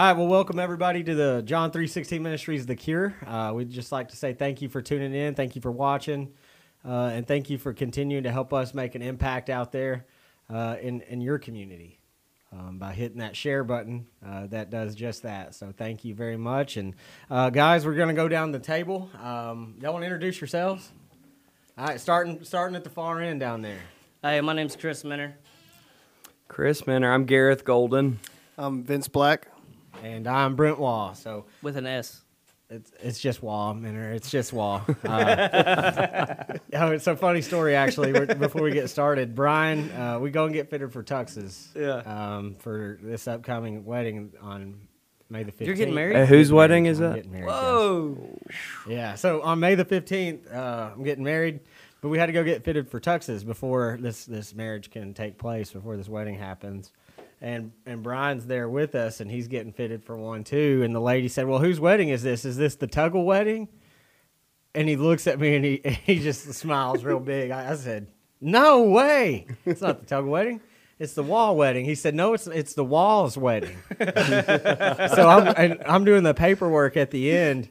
All right, well, welcome everybody to the John 316 Ministries The Cure. Uh, we'd just like to say thank you for tuning in, thank you for watching, uh, and thank you for continuing to help us make an impact out there uh, in, in your community um, by hitting that share button. Uh, that does just that. So thank you very much. And uh, guys, we're going to go down the table. Um, y'all want to introduce yourselves? All right, starting starting at the far end down there. Hey, my name's Chris Minner. Chris Minner. I'm Gareth Golden. I'm Vince Black. And I'm Brent Wall. So with an S. It's it's just Wall, Minner. It's just Wall. Uh, oh, it's a funny story actually. Before we get started, Brian, uh, we go and get fitted for tuxes. Yeah. Um, for this upcoming wedding on May the fifteenth. You're getting married. Uh, whose wedding is I'm that? Married, Whoa. Yes. Yeah. So on May the fifteenth, uh, I'm getting married, but we had to go get fitted for tuxes before this this marriage can take place, before this wedding happens and and Brian's there with us, and he's getting fitted for one too. And the lady said, "Well, whose wedding is this? Is this the Tuggle wedding?" And he looks at me and he he just smiles real big. I, I said, "No way! It's not the Tuggle wedding." It's the Wall wedding. He said, "No, it's it's the Walls wedding." so I'm I'm doing the paperwork at the end,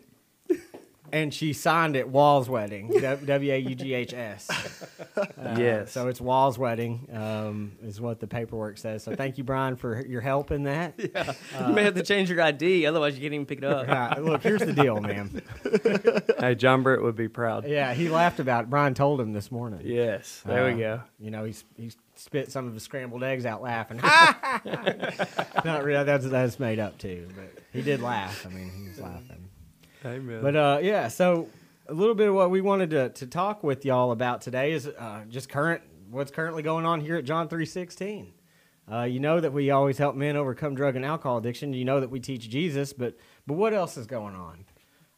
and she signed it Wall's wedding, W A U G H S. Uh, yes. So it's Wall's wedding, um, is what the paperwork says. So thank you, Brian, for your help in that. Yeah. Uh, you may have to change your ID, otherwise you can't even pick it up. Right, look, here's the deal, man. hey, John Britt would be proud. Yeah, he laughed about it. Brian told him this morning. Yes, there uh, we go. You know, he's he spit some of his scrambled eggs out laughing. Not really. That's that's made up too, but he did laugh. I mean, he was laughing. Amen. But uh, yeah, so a little bit of what we wanted to, to talk with y'all about today is uh, just current what's currently going on here at John three sixteen. Uh, you know that we always help men overcome drug and alcohol addiction. You know that we teach Jesus, but but what else is going on?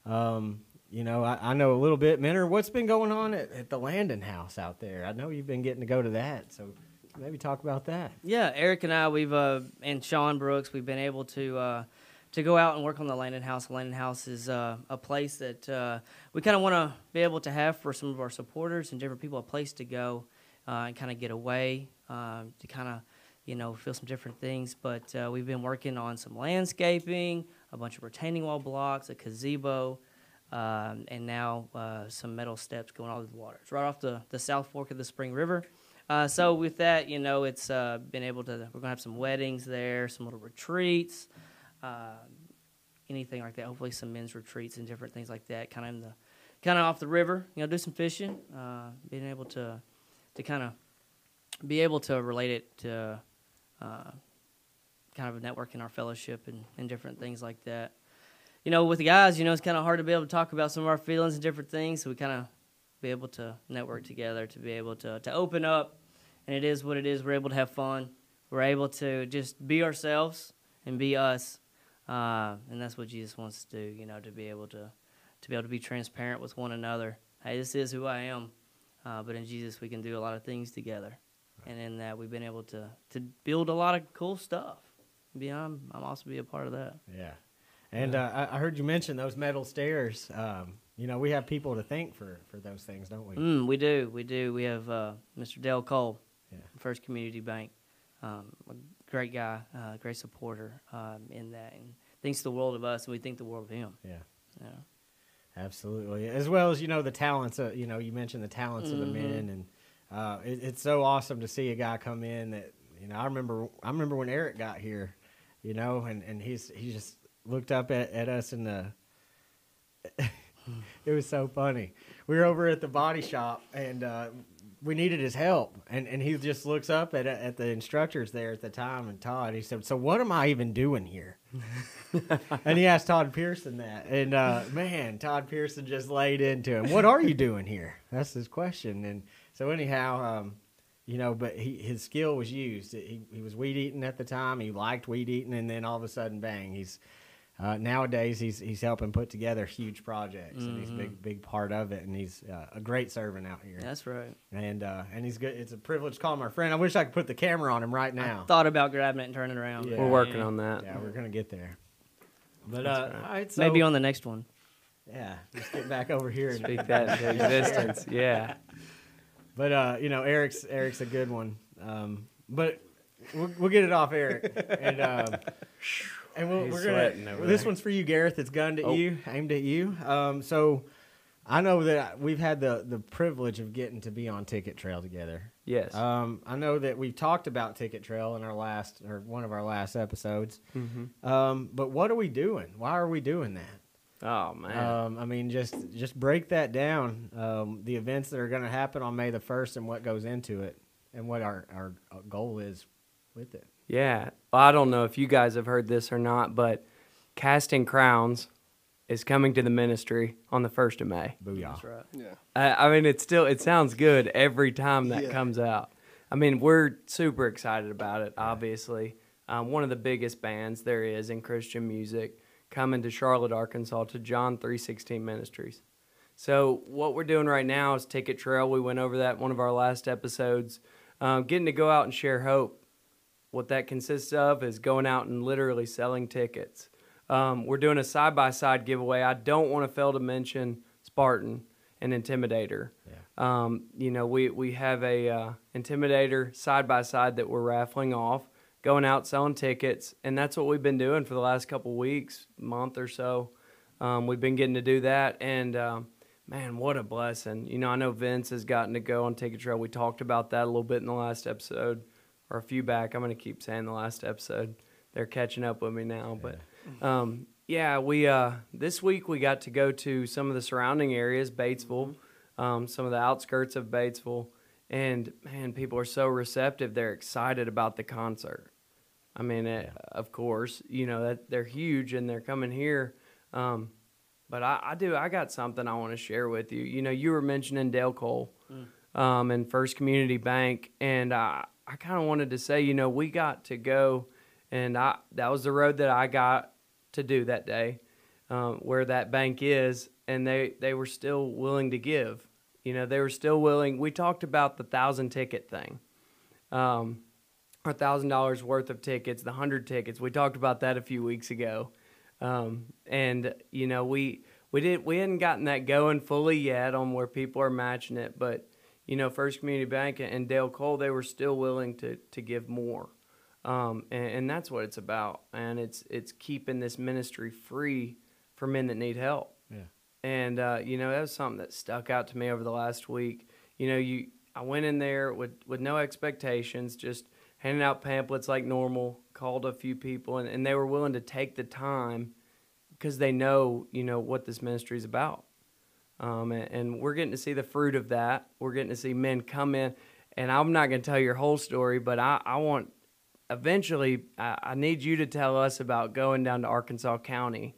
Um, you know, I, I, know a little bit, Minner. What's been going on at, at, the Landon House out there? I know you've been getting to go to that, so maybe talk about that. Yeah, Eric and I, we've uh, and Sean Brooks, we've been able to uh, to go out and work on the Landon House. The Landon House is uh, a place that uh, we kind of want to be able to have for some of our supporters and different people a place to go uh, and kind of get away um, to kind of you know feel some different things. But uh, we've been working on some landscaping, a bunch of retaining wall blocks, a gazebo. Um, and now uh, some metal steps going all the water. It's right off the, the South Fork of the Spring River. Uh, so with that, you know, it's been able to. We're gonna have some weddings there, some little retreats, uh, anything like that. Hopefully, some men's retreats and different things like that. Kind of in the, kind of off the river. You know, do some fishing. Uh, being able to, to kind of be able to relate it to, uh, kind of a network in our fellowship and, and different things like that. You know, with the guys, you know, it's kind of hard to be able to talk about some of our feelings and different things. So we kind of be able to network together, to be able to to open up, and it is what it is. We're able to have fun. We're able to just be ourselves and be us uh, and that's what Jesus wants to do, you know, to be able to to be able to be transparent with one another. Hey, this is who I am. Uh, but in Jesus, we can do a lot of things together, and in that, we've been able to to build a lot of cool stuff. Beyond, I'm also be a part of that. Yeah, and uh, I heard you mention those metal stairs. Um, you know, we have people to thank for for those things, don't we? Mm, we do, we do. We have uh, Mr. Dale Cole, yeah. First Community Bank, um, a great guy, uh, great supporter um, in that, and thinks the world of us, and we think the world of him. Yeah. Yeah. Absolutely, as well as you know the talents. Of, you know, you mentioned the talents mm-hmm. of the mm-hmm. men, and uh, it, it's so awesome to see a guy come in that you know. I remember, I remember when Eric got here, you know, and, and he's he just looked up at, at us in the. it was so funny. We were over at the body shop, and uh, we needed his help, and and he just looks up at at the instructors there at the time, and Todd. He said, "So what am I even doing here?" and he asked Todd Pearson that, and uh, man, Todd Pearson just laid into him. What are you doing here? That's his question. And so anyhow, um, you know, but he his skill was used. He he was weed eating at the time. He liked weed eating, and then all of a sudden, bang, he's uh, nowadays, he's he's helping put together huge projects, mm-hmm. and he's a big mm-hmm. big part of it. And he's uh, a great servant out here. That's right. And uh, and he's good. It's a privilege to call him our friend. I wish I could put the camera on him right now. I thought about grabbing it and turning around. Yeah. We're working on that. Yeah, we're gonna get there. But uh, right. all right, so, maybe on the next one. Yeah, let's get back over here. and Speak that into existence. Yeah. But uh, you know, Eric's Eric's a good one. Um, but we'll, we'll get it off Eric. and and we'll, we're gonna. over This one's for you, Gareth. It's gunned at Oh. you, aimed at you. Um, so I know that we've had the the privilege of getting to be on Ticket Trail together. Yes. Um, I know that we've talked about Ticket Trail in our last or one of our last episodes. hmm Um, but what are we doing? Why are we doing that? Oh man. Um, I mean, just just break that down. Um, the events that are going to happen on May the first, and what goes into it, and what our our goal is with it. Yeah. Well, I don't know if you guys have heard this or not, but Casting Crowns is coming to the ministry on the 1st of May. Booyah! That's right. Yeah. I, I mean, it's still, it sounds good every time that Yeah. comes out. I mean, we're super excited about it, obviously. Um, one of the biggest bands there is in Christian music coming to Charlotte, Arkansas to John 316 Ministries. So, what we're doing right now is Ticket Trail. We went over that in one of our last episodes. Um, getting to go out and share hope. What that consists of is going out and literally selling tickets. Um, we're doing a side by side giveaway. I don't want to fail to mention Spartan and Intimidator. Um, you know, we, we have a uh, Intimidator side by side that we're raffling off, going out selling tickets, and that's what we've been doing for the last couple weeks, month or so. Um, we've been getting to do that, and um, man, what a blessing! You know, I know Vince has gotten to go on Ticket Trail. We talked about that a little bit in the last episode, or a few back. I'm going to keep saying the last episode. They're catching up with me now, but um, yeah, we uh, this week we got to go to some of the surrounding areas, Batesville, um, some of the outskirts of Batesville, and man, people are so receptive. They're excited about the concert. I mean, it, of course, you know that they're huge and they're coming here. Um, but I, I do. I got something I want to share with you. You know, you were mentioning Dale Cole um, and First Community Bank, and I, I kind of wanted to say, you know, we got to go, and I that was the road that I got to do that day, um, where that bank is, and they they were still willing to give. You know, they were still willing. We talked about the thousand ticket thing. Um, our thousand dollars worth of tickets, the hundred tickets. We talked about that a few weeks ago, um, and you know we we didn't—we hadn't gotten that going fully yet on where people are matching it, but you know First Community Bank and Dale Cole they were still willing to to give more, um, and, and that's what it's about, and it's it's keeping this ministry free for men that need help. Yeah. And uh, you know that was something that stuck out to me over the last week. You know, you I went in there with with no expectations, just handing out pamphlets like normal. Called a few people, and, and they were willing to take the time because they know you know what this ministry is about. Um, and, and we're getting to see the fruit of that. We're getting to see men come in, and I'm not going to tell your whole story, but I, I want eventually I, I need you to tell us about going down to Arkansas County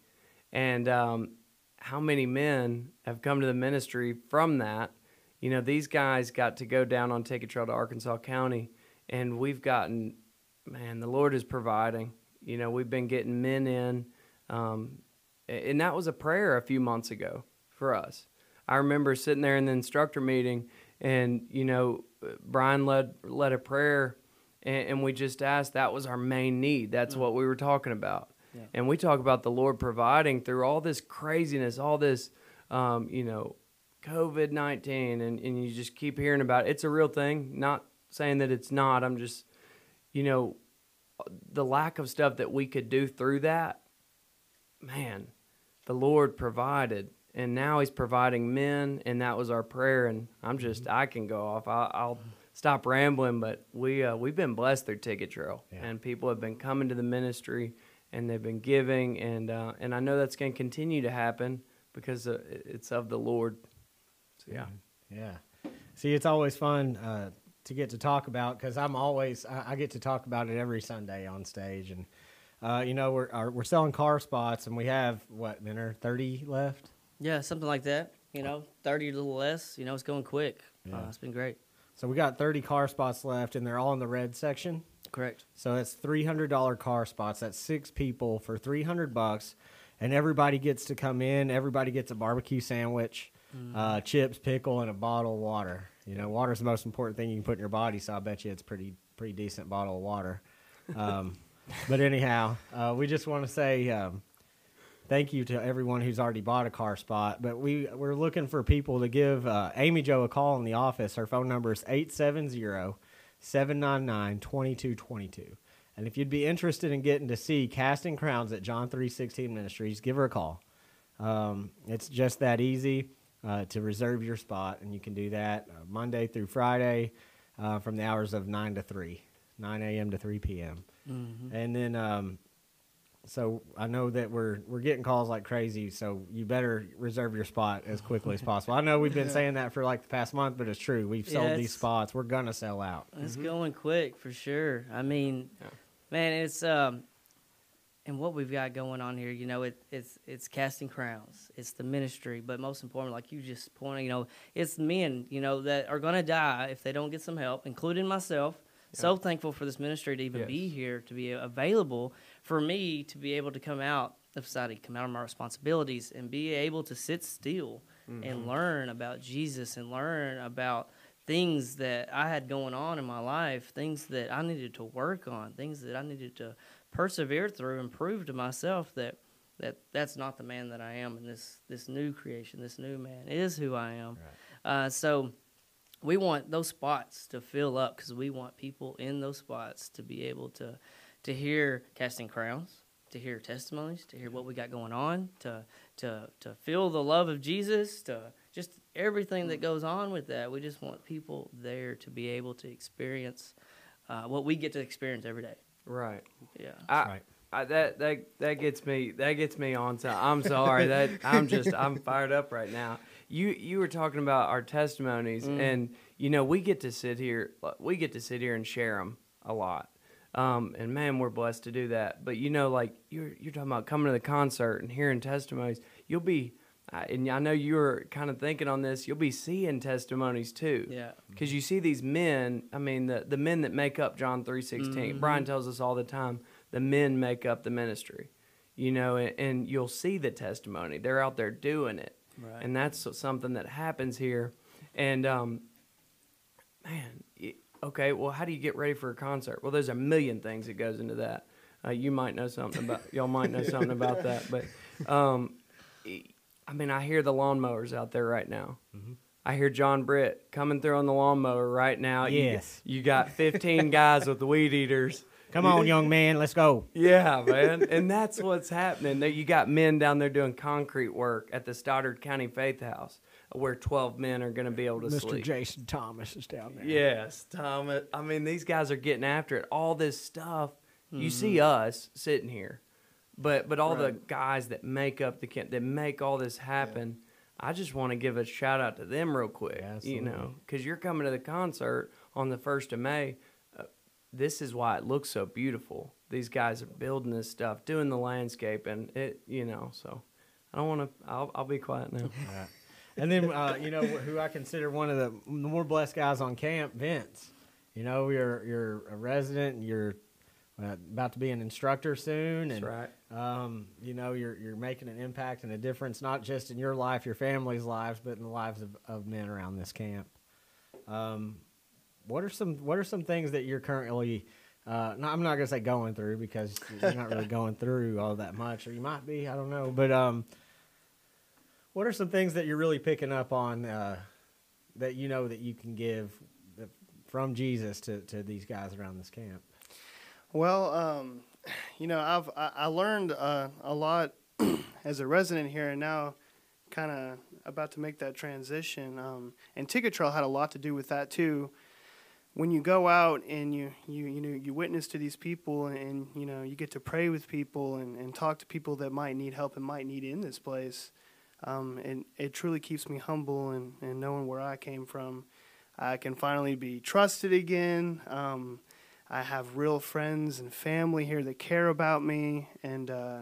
and um, how many men have come to the ministry from that. You know, these guys got to go down on Ticket Trail to Arkansas County, and we've gotten, man, the Lord is providing. You know, we've been getting men in, um, and that was a prayer a few months ago for us. I remember sitting there in the instructor meeting, and you know, Brian led led a prayer, and, and we just asked. That was our main need. That's what we were talking about. Yeah. And we talk about the Lord providing through all this craziness, all this, um, you know, COVID nineteen, and and you just keep hearing about it. It's a real thing. Not saying that it's not. I'm just, you know, the lack of stuff that we could do through that. Man, the Lord provided, and now He's providing men, and that was our prayer. And I'm just, I can go off. I, I'll stop rambling, but we uh, we've been blessed through Ticket Trail, Yeah. and people have been coming to the ministry, and they've been giving, and uh, and I know that's going to continue to happen because uh, it's of the Lord. So yeah, Yeah. See, it's always fun uh, to get to talk about because I'm always I, I get to talk about it every Sunday on stage, and uh, you know we're our, we're selling car spots, and we have what Minner thirty left. Yeah, something like that. You know, thirty a little less. You know, it's going quick. Yeah. Uh, it's been great. So we got thirty car spots left, and they're all in the red section. Correct. So that's three hundred dollar car spots. That's six people for three hundred bucks, and everybody gets to come in. Everybody gets a barbecue sandwich, uh, chips, pickle, and a bottle of water. You know, water's the most important thing you can put in your body. So I bet you it's pretty pretty decent bottle of water. Um, but anyhow, uh, we just want to say. Um, Thank you to everyone who's already bought a car spot, but we we're looking for people to give uh, Amy Joe a call in the office. Her phone number is 870 799 2222. And if you'd be interested in getting to see Casting Crowns at John 316 Ministries, give her a call. Um, it's just that easy uh, to reserve your spot, and you can do that uh, Monday through Friday uh, from the hours of 9 to 3, 9 a.m. to 3 p.m. And then, um, so I know that we're we're getting calls like crazy, so you better reserve your spot as quickly as possible. I know we've been saying that for like the past month, but it's true. We've sold Yeah, these spots. We're gonna sell out. It's going quick for sure. I mean, Yeah. man, it's um, and what we've got going on here, you know, it, it's it's casting crowns, it's the ministry, but most important, like you just pointed, you know, it's men, you know, that are gonna die if they don't get some help, including myself. So thankful for this ministry to even be here, to be available for me to be able to come out of society, come out of my responsibilities, and be able to sit still and learn about Jesus and learn about things that I had going on in my life, things that I needed to work on, things that I needed to persevere through and prove to myself that that that's not the man that I am, and this this new creation, this new man is who I am. Uh, so we want those spots to fill up because we want people in those spots to be able to to hear casting crowns to hear testimonies to hear what we got going on to to to feel the love of jesus to just everything that goes on with that we just want people there to be able to experience uh, what we get to experience every day Right. yeah I, right. I, that that that gets me that gets me on to I'm sorry that I'm just I'm fired up right now. You you were talking about our testimonies and you know we get to sit here we get to sit here and share them a lot. Um, and man, we're blessed to do that. But you know, like you're you're talking about coming to the concert and hearing testimonies. You'll be, uh, and I know you're kind of thinking on this. You'll be seeing testimonies too yeah because you see these men i mean the, the men that make up john 316 brian tells us all the time the men make up the ministry you know and, and you'll see the testimony they're out there doing it Right. and that's something that happens here and um, man okay well how do you get ready for a concert well there's a million things that goes into that uh, you might know something about y'all might know something about that but um, i mean i hear the lawnmowers out there right now I hear John Britt coming through on the lawnmower right now. You- Yes. You, got 15 guys with the weed eaters. Come on, young man, let's go. Yeah, man. And that's what's happening. There- You got men down there doing concrete work at the Stoddard County Faith House where 12 men are going to be able to Mr. sleep. Jason Thomas is down there. Yes, Thomas. I mean, these guys are getting after it. All this stuff. You see us sitting here, but but all the guys that make up the camp, that make all this happen. I just want to give a shout out to them real quick. Yeah, you know, because you're coming to the concert on the first of May. Uh, this is why it looks so beautiful. These guys are building this stuff, doing the landscape, and it. You know, so I don't want to. I'll, I'll be quiet now. And then, uh, you know, who I consider one of the more blessed guys on camp, Vince. You know, you're you're a resident, and you're uh, about to be an instructor soon, That's and right. um, you know, you're you're making an impact and a difference, not just in your life, your family's lives, but in the lives of, of men around this camp. Um, what are some What are some things that you're currently? Uh, no, I'm not gonna say going through because you're not really going through all that much, or you might be. I don't know, but um, what are some things that you're really picking up on uh, that you know that you can give from Jesus to, to these guys around this camp? Well, um, you know, I've I, learned uh, a lot as a resident here, and now kind of about to make that transition. Um, and Ticket Trail had a lot to do with that too. When you go out and you you you know you witness to these people, and, you know you get to pray with people and, and talk to people that might need help and might need in this place. Um, and it truly keeps me humble and, and knowing where I came from. I can finally be trusted again. Um, I have real friends and family here that care about me. And uh,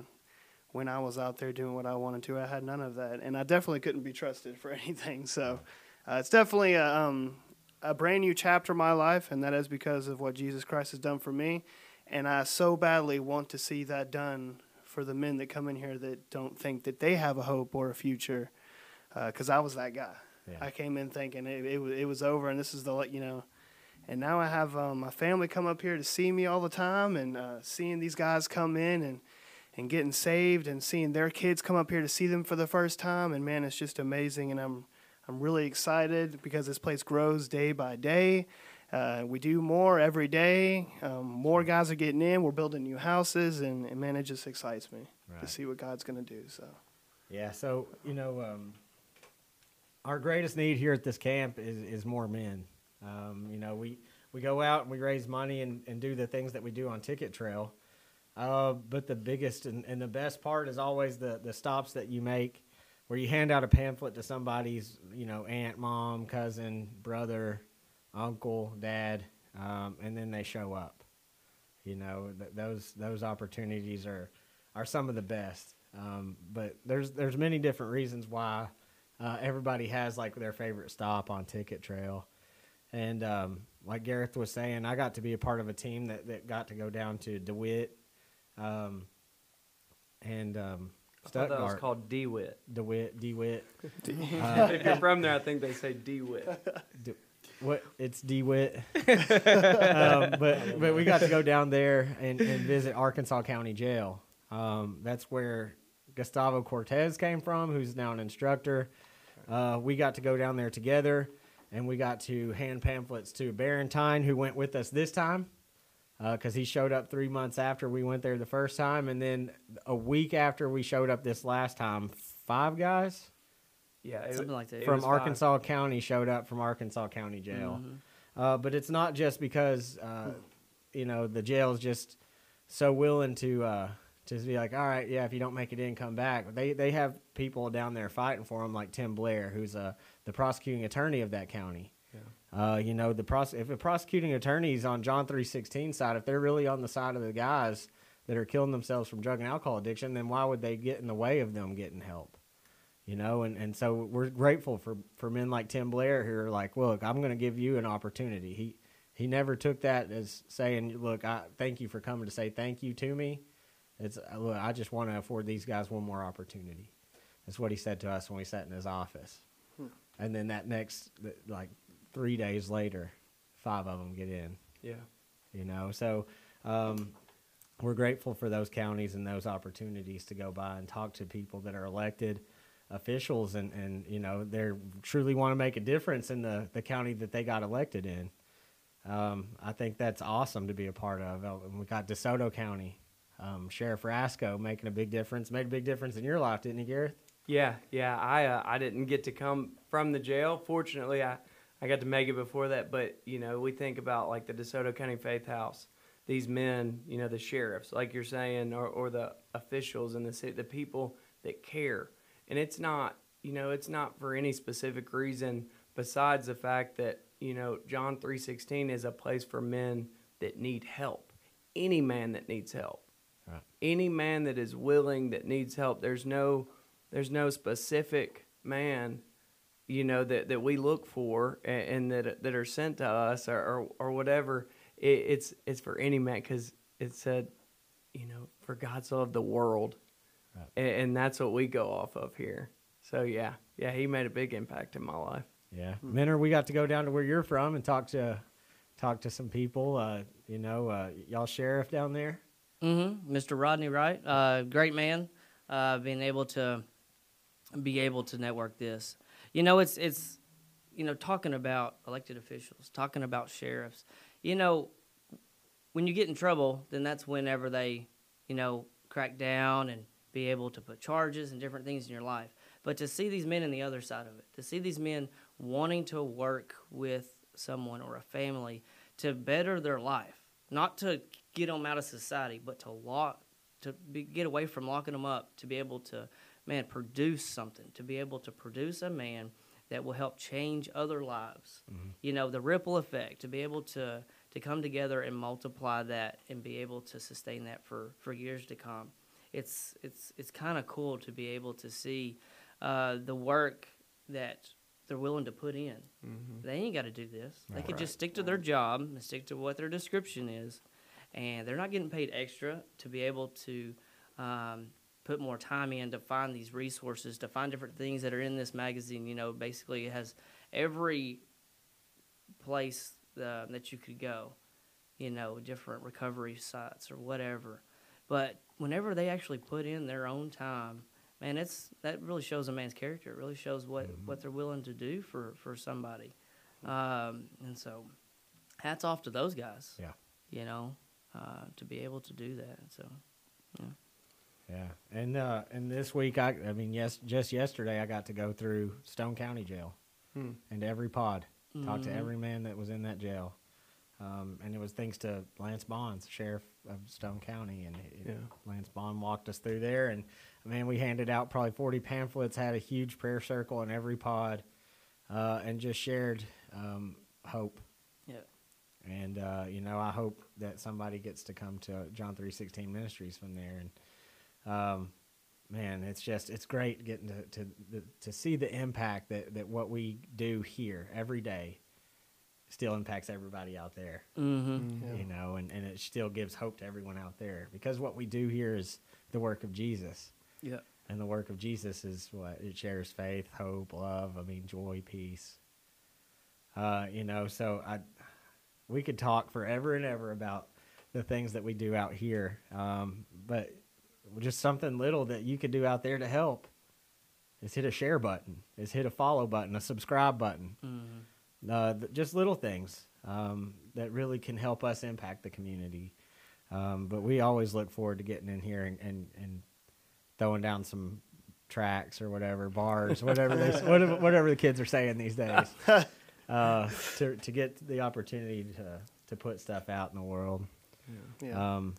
when I was out there doing what I wanted to, I had none of that. And I definitely couldn't be trusted for anything. So uh, it's definitely a, um, a brand new chapter in my life. And that is because of what Jesus Christ has done for me. And I so badly want to see that done for the men that come in here that don't think that they have a hope or a future. Because I was that guy. Yeah. I came in thinking it, it, was, it was over, and this is the, you know, and now I have um, my family come up here to see me all the time, and uh, seeing these guys come in and and getting saved, and seeing their kids come up here to see them for the first time, and man, it's just amazing, and I'm I'm really excited because this place grows day by day, uh, we do more every day. Um, more guys are getting in. We're building new houses, and, and man, it just excites me to see what God's going to do. So. Yeah, so you know, um, our greatest need here at this camp is is more men. Um, you know, we we go out and we raise money and, and do the things that we do on Ticket Trail. Uh, but the biggest and, and the best part is always the the stops that you make, where you hand out a pamphlet to somebody's you know aunt, mom, cousin, brother, uncle, dad, um, and then they show up. You know, th- those those opportunities are are some of the best. Um, but there's there's many different reasons why uh, everybody has like their favorite stop on Ticket Trail, and um, like Gareth was saying, I got to be a part of a team that, that got to go down to Dewitt, um, and um, I thought that was called DeWitt. Dewitt, Dewitt. if you're from there, I think they say DeWitt. What it's DeWitt, um, but but we got to go down there and, and visit Arkansas County Jail. Um, that's where Gustavo Cortez came from, who's now an instructor. Uh, we got to go down there together, and we got to hand pamphlets to Barentine, who went with us this time, because he showed up three months after we went there the first time, and then a week after we showed up this last time, five guys Yeah, it, Something like that. from. Arkansas County showed up from Arkansas County Jail. Mhm. Uh, but it's not just because uh, you know the jail's just so willing to uh, just be like, all right, yeah, if you don't make it in, come back. They they have people down there fighting for them, like Tim Blair, who's uh, the prosecuting attorney of that county. Uh, you know, the pros- if a prosecuting attorney's on John three sixteen side, if they're really on the side of the guys that are killing themselves from drug and alcohol addiction, then why would they get in the way of them getting help? You know, and, and so we're grateful for, for men like Tim Blair who are like, look, I'm going to give you an opportunity. He he never took that as saying, look, I thank you for coming to say thank you to me. It's uh, look, I just want to afford these guys one more opportunity. That's what he said to us when we sat in his office. And then that next, like three days later, five of them get in Yeah. you know so um, we're grateful for those counties and those opportunities to go by and talk to people that are elected officials and, and you know they truly want to make a difference in the, the county that they got elected in um, i think that's awesome to be a part of Uh, we got desoto county um, sheriff rasco making a big difference made a big difference in your life didn't he gareth Yeah, yeah. I uh, I didn't get to come from the jail. Fortunately, I I got to make it before that. But you know, we think about like the DeSoto County Faith House. These men, you know, the sheriffs, like you're saying, or, or the officials in the city, the people that care. And it's not, you know, it's not for any specific reason besides the fact that you know John three sixteen is a place for men that need help. Any man that needs help Right. any man that is willing that needs help there's no there's no specific man you know that, that we look for and, and that that are sent to us or or, or whatever it, it's it's for any man because it said you know for god so loved the world Right. and, and that's what we go off of here so yeah yeah he made a big impact in my life Yeah, Minner, we got to go down to where you're from and talk to talk to some people. Uh, you know, uh, y'all sheriff down there. Mm-hmm. Mr. Rodney Wright, uh, great man. Uh, being able to be able to network this, you know, it's it's you know talking about elected officials, talking about sheriffs. You know, when you get in trouble, then that's whenever they, you know, crack down and be able to put charges and different things in your life. But to see these men on the other side of it, to see these men wanting to work with someone or a family to better their life, not to get them out of society, but to lock, to be, get away from locking them up, to be able to, man, produce something, to be able to produce a man that will help change other lives. Mm-hmm. You know, the ripple effect, to be able to to come together and multiply that and be able to sustain that for for years to come. It's it's it's kind of cool to be able to see uh, the work that they're willing to put in. They ain't got to do this. They could just stick to their job and stick to what their description is, and they're not getting paid extra to be able to um, put more time in to find these resources, to find different things that are in this magazine. You know, basically it has every place uh, that you could go, you know, different recovery sites or whatever. But whenever they actually put in their own time, man, it's that really shows a man's character. It really shows what, what they're willing to do for, for somebody. Um, and so hats off to those guys. Yeah. You know, uh, to be able to do that. So, Yeah, and uh, and this week I I mean yes just yesterday I got to go through Stone County Jail Hmm. and every pod, talk to every man that was in that jail, um, and it was thanks to Lance Bonds, sheriff of Stone County, and it, Yeah. Lance Bond walked us through there, and man we handed out probably forty pamphlets, had a huge prayer circle in every pod, uh, and just shared um, hope. yeah. And uh, you know, I hope that somebody gets to come to John three sixteen Ministries from there. And um, man, it's just it's great getting to to to, to see the impact that that what we do here every day still impacts everybody out there. Mm-hmm. Yeah. You know, and and it still gives hope to everyone out there because what we do here is the work of Jesus. Yeah. And the work of Jesus is what it shares faith, hope, love. I mean, joy, peace. Uh, you know, so I, we could talk forever and ever about the things that we do out here, um, but just something little that you could do out there to help is hit a share button, is hit a follow button, a subscribe button. Mm-hmm. Uh, th- just little things um, that really can help us impact the community. Um, but we always look forward to getting in here and, and, and throwing down some tracks or whatever, bars, whatever they, whatever, whatever the kids are saying these days, uh, to, to get the opportunity to, to put stuff out in the world. Yeah. Um,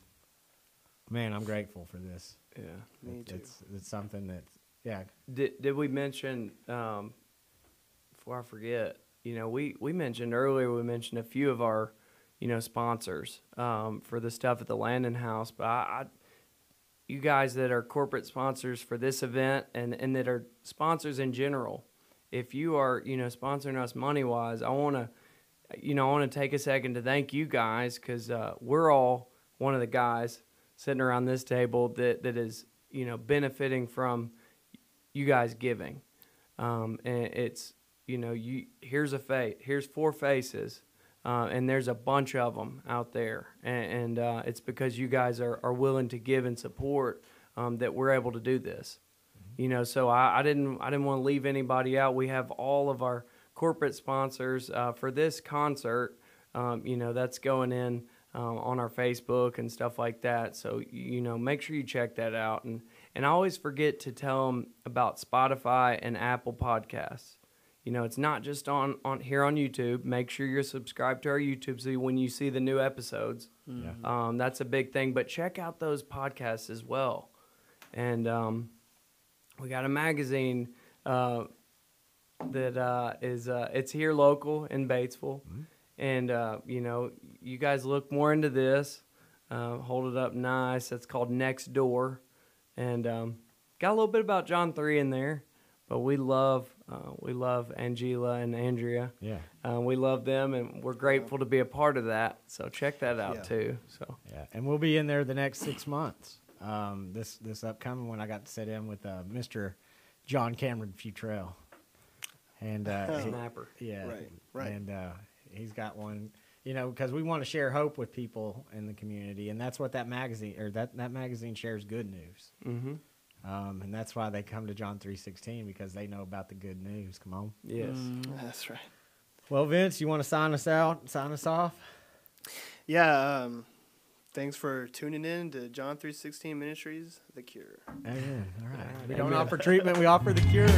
man, I'm grateful for this. Yeah. Me It- too. It's, it's something that, yeah, Did did we mention um, before I forget? You know, we we mentioned earlier. We mentioned a few of our, you know, sponsors um, for the stuff at the Landon House. But I, I, you guys that are corporate sponsors for this event and and that are sponsors in general, if you are you know sponsoring us money wise, I want to, you know, I want to take a second to thank you guys because uh, we're all one of the guys sitting around this table that that is you know benefiting from you guys giving. Um, and it's you know you here's a face here's four faces, uh, and there's a bunch of them out there, and, and uh, it's because you guys are, are willing to give and support um, that we're able to do this. You know, so I, I didn't I didn't want to leave anybody out. We have all of our corporate sponsors uh, for this concert. Um, you know, that's going in um, on our Facebook and stuff like that. So you know, make sure you check that out. And and I always forget to tell them about Spotify and Apple Podcasts. You know, it's not just on on here on YouTube. Make sure you're subscribed to our YouTube so when you see the new episodes, yeah. um, that's a big thing. But check out those podcasts as well. And um, we got a magazine uh, that uh, is uh, it's here local in Batesville, and uh, you know you guys look more into this. Uh, hold it up nice. That's called Next Door, and um, got a little bit about John three in there. But we love uh, we love Angela and Andrea. Yeah. Uh, we love them, and we're grateful to be a part of that. So check that out Yeah. too. So Yeah, and we'll be in there the next six months. Um, this this upcoming one, I got to sit in with uh, Mr. John Cameron Futrell, and uh, he- snapper. yeah, Right, right. and uh, he's got one. You know, because we want to share hope with people in the community, and that's what that magazine or that that magazine shares good news. Mm-hmm. Um, and that's why they come to John three sixteen because they know about the good news. Come on. Yes. Mm-hmm. That's right. Well, Vince, you want to sign us out? Sign us off. Yeah. Um, thanks for tuning in to John three sixteen Ministries, The Cure. Amen. All right. We Amen. don't offer treatment; we offer the cure.